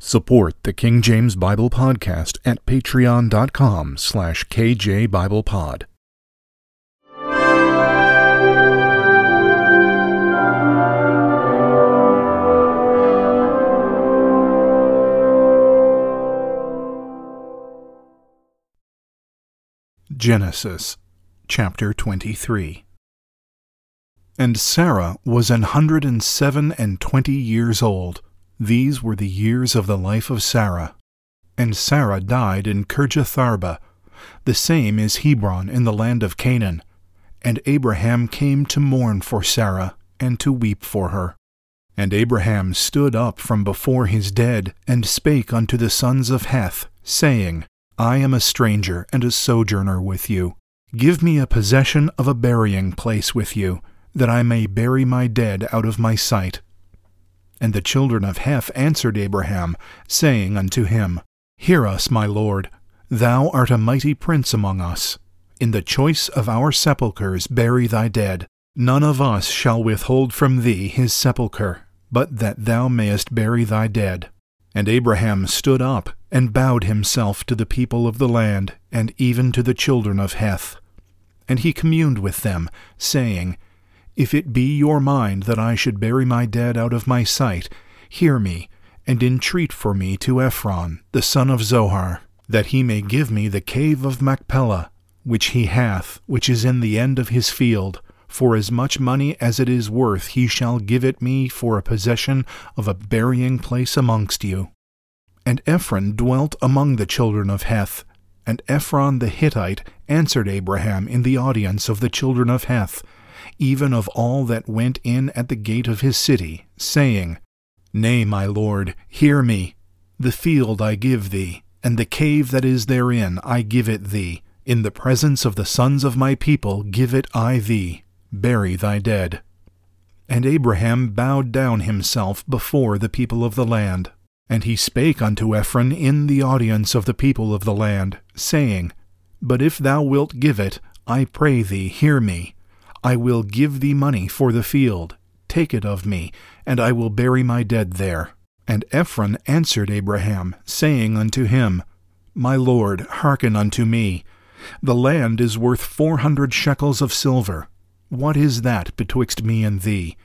Support the King James Bible Podcast at patreon.com slash kjbiblepod. Genesis chapter 23 And Sarah was an hundred and seven and twenty years old these were the years of the life of Sarah. And Sarah died in Kirjatharba. The same is Hebron in the land of Canaan. And Abraham came to mourn for Sarah, and to weep for her. And Abraham stood up from before his dead, and spake unto the sons of Heth, saying, I am a stranger and a sojourner with you. Give me a possession of a burying place with you, that I may bury my dead out of my sight. And the children of Heth answered Abraham, saying unto him, Hear us, my lord, thou art a mighty prince among us. In the choice of our sepulchres bury thy dead. None of us shall withhold from thee his sepulchre, but that thou mayest bury thy dead. And Abraham stood up, and bowed himself to the people of the land, and even to the children of Heth. And he communed with them, saying, if it be your mind that I should bury my dead out of my sight, hear me, and entreat for me to Ephron, the son of Zohar, that he may give me the cave of Machpelah, which he hath, which is in the end of his field. For as much money as it is worth he shall give it me for a possession of a burying place amongst you. And Ephron dwelt among the children of Heth. And Ephron the Hittite answered Abraham in the audience of the children of Heth, even of all that went in at the gate of his city, saying, Nay, my lord, hear me. The field I give thee, and the cave that is therein I give it thee. In the presence of the sons of my people give it I thee. Bury thy dead. And Abraham bowed down himself before the people of the land. And he spake unto Ephron in the audience of the people of the land, saying, But if thou wilt give it, I pray thee, hear me. I will give thee money for the field. Take it of me, and I will bury my dead there. And Ephron answered Abraham, saying unto him, My lord, hearken unto me. The land is worth four hundred shekels of silver. What is that betwixt me and thee?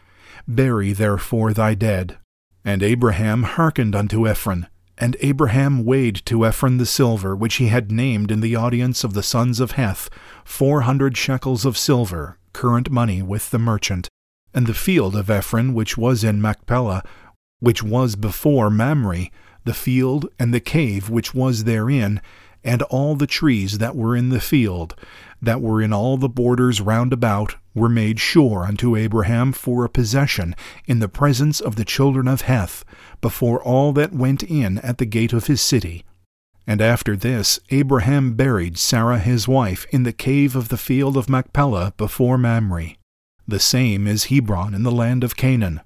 Bury therefore thy dead. And Abraham hearkened unto Ephron. And Abraham weighed to Ephron the silver which he had named in the audience of the sons of Heth, four hundred shekels of silver, current money with the merchant, and the field of Ephron which was in Machpelah, which was before Mamre, the field and the cave which was therein, and all the trees that were in the field, that were in all the borders round about, were made sure unto Abraham for a possession in the presence of the children of Heth, before all that went in at the gate of his city. And after this Abraham buried Sarah his wife in the cave of the field of Machpelah before Mamre. The same is Hebron in the land of Canaan.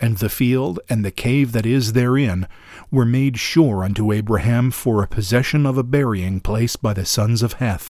And the field and the cave that is therein were made sure unto Abraham for a possession of a burying place by the sons of Heth.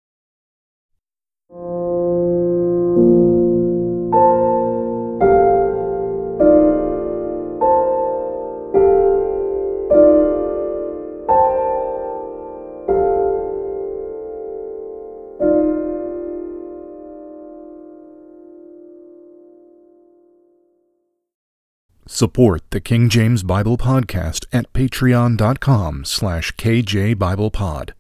Support the King James Bible Podcast at patreon.com slash kjbiblepod.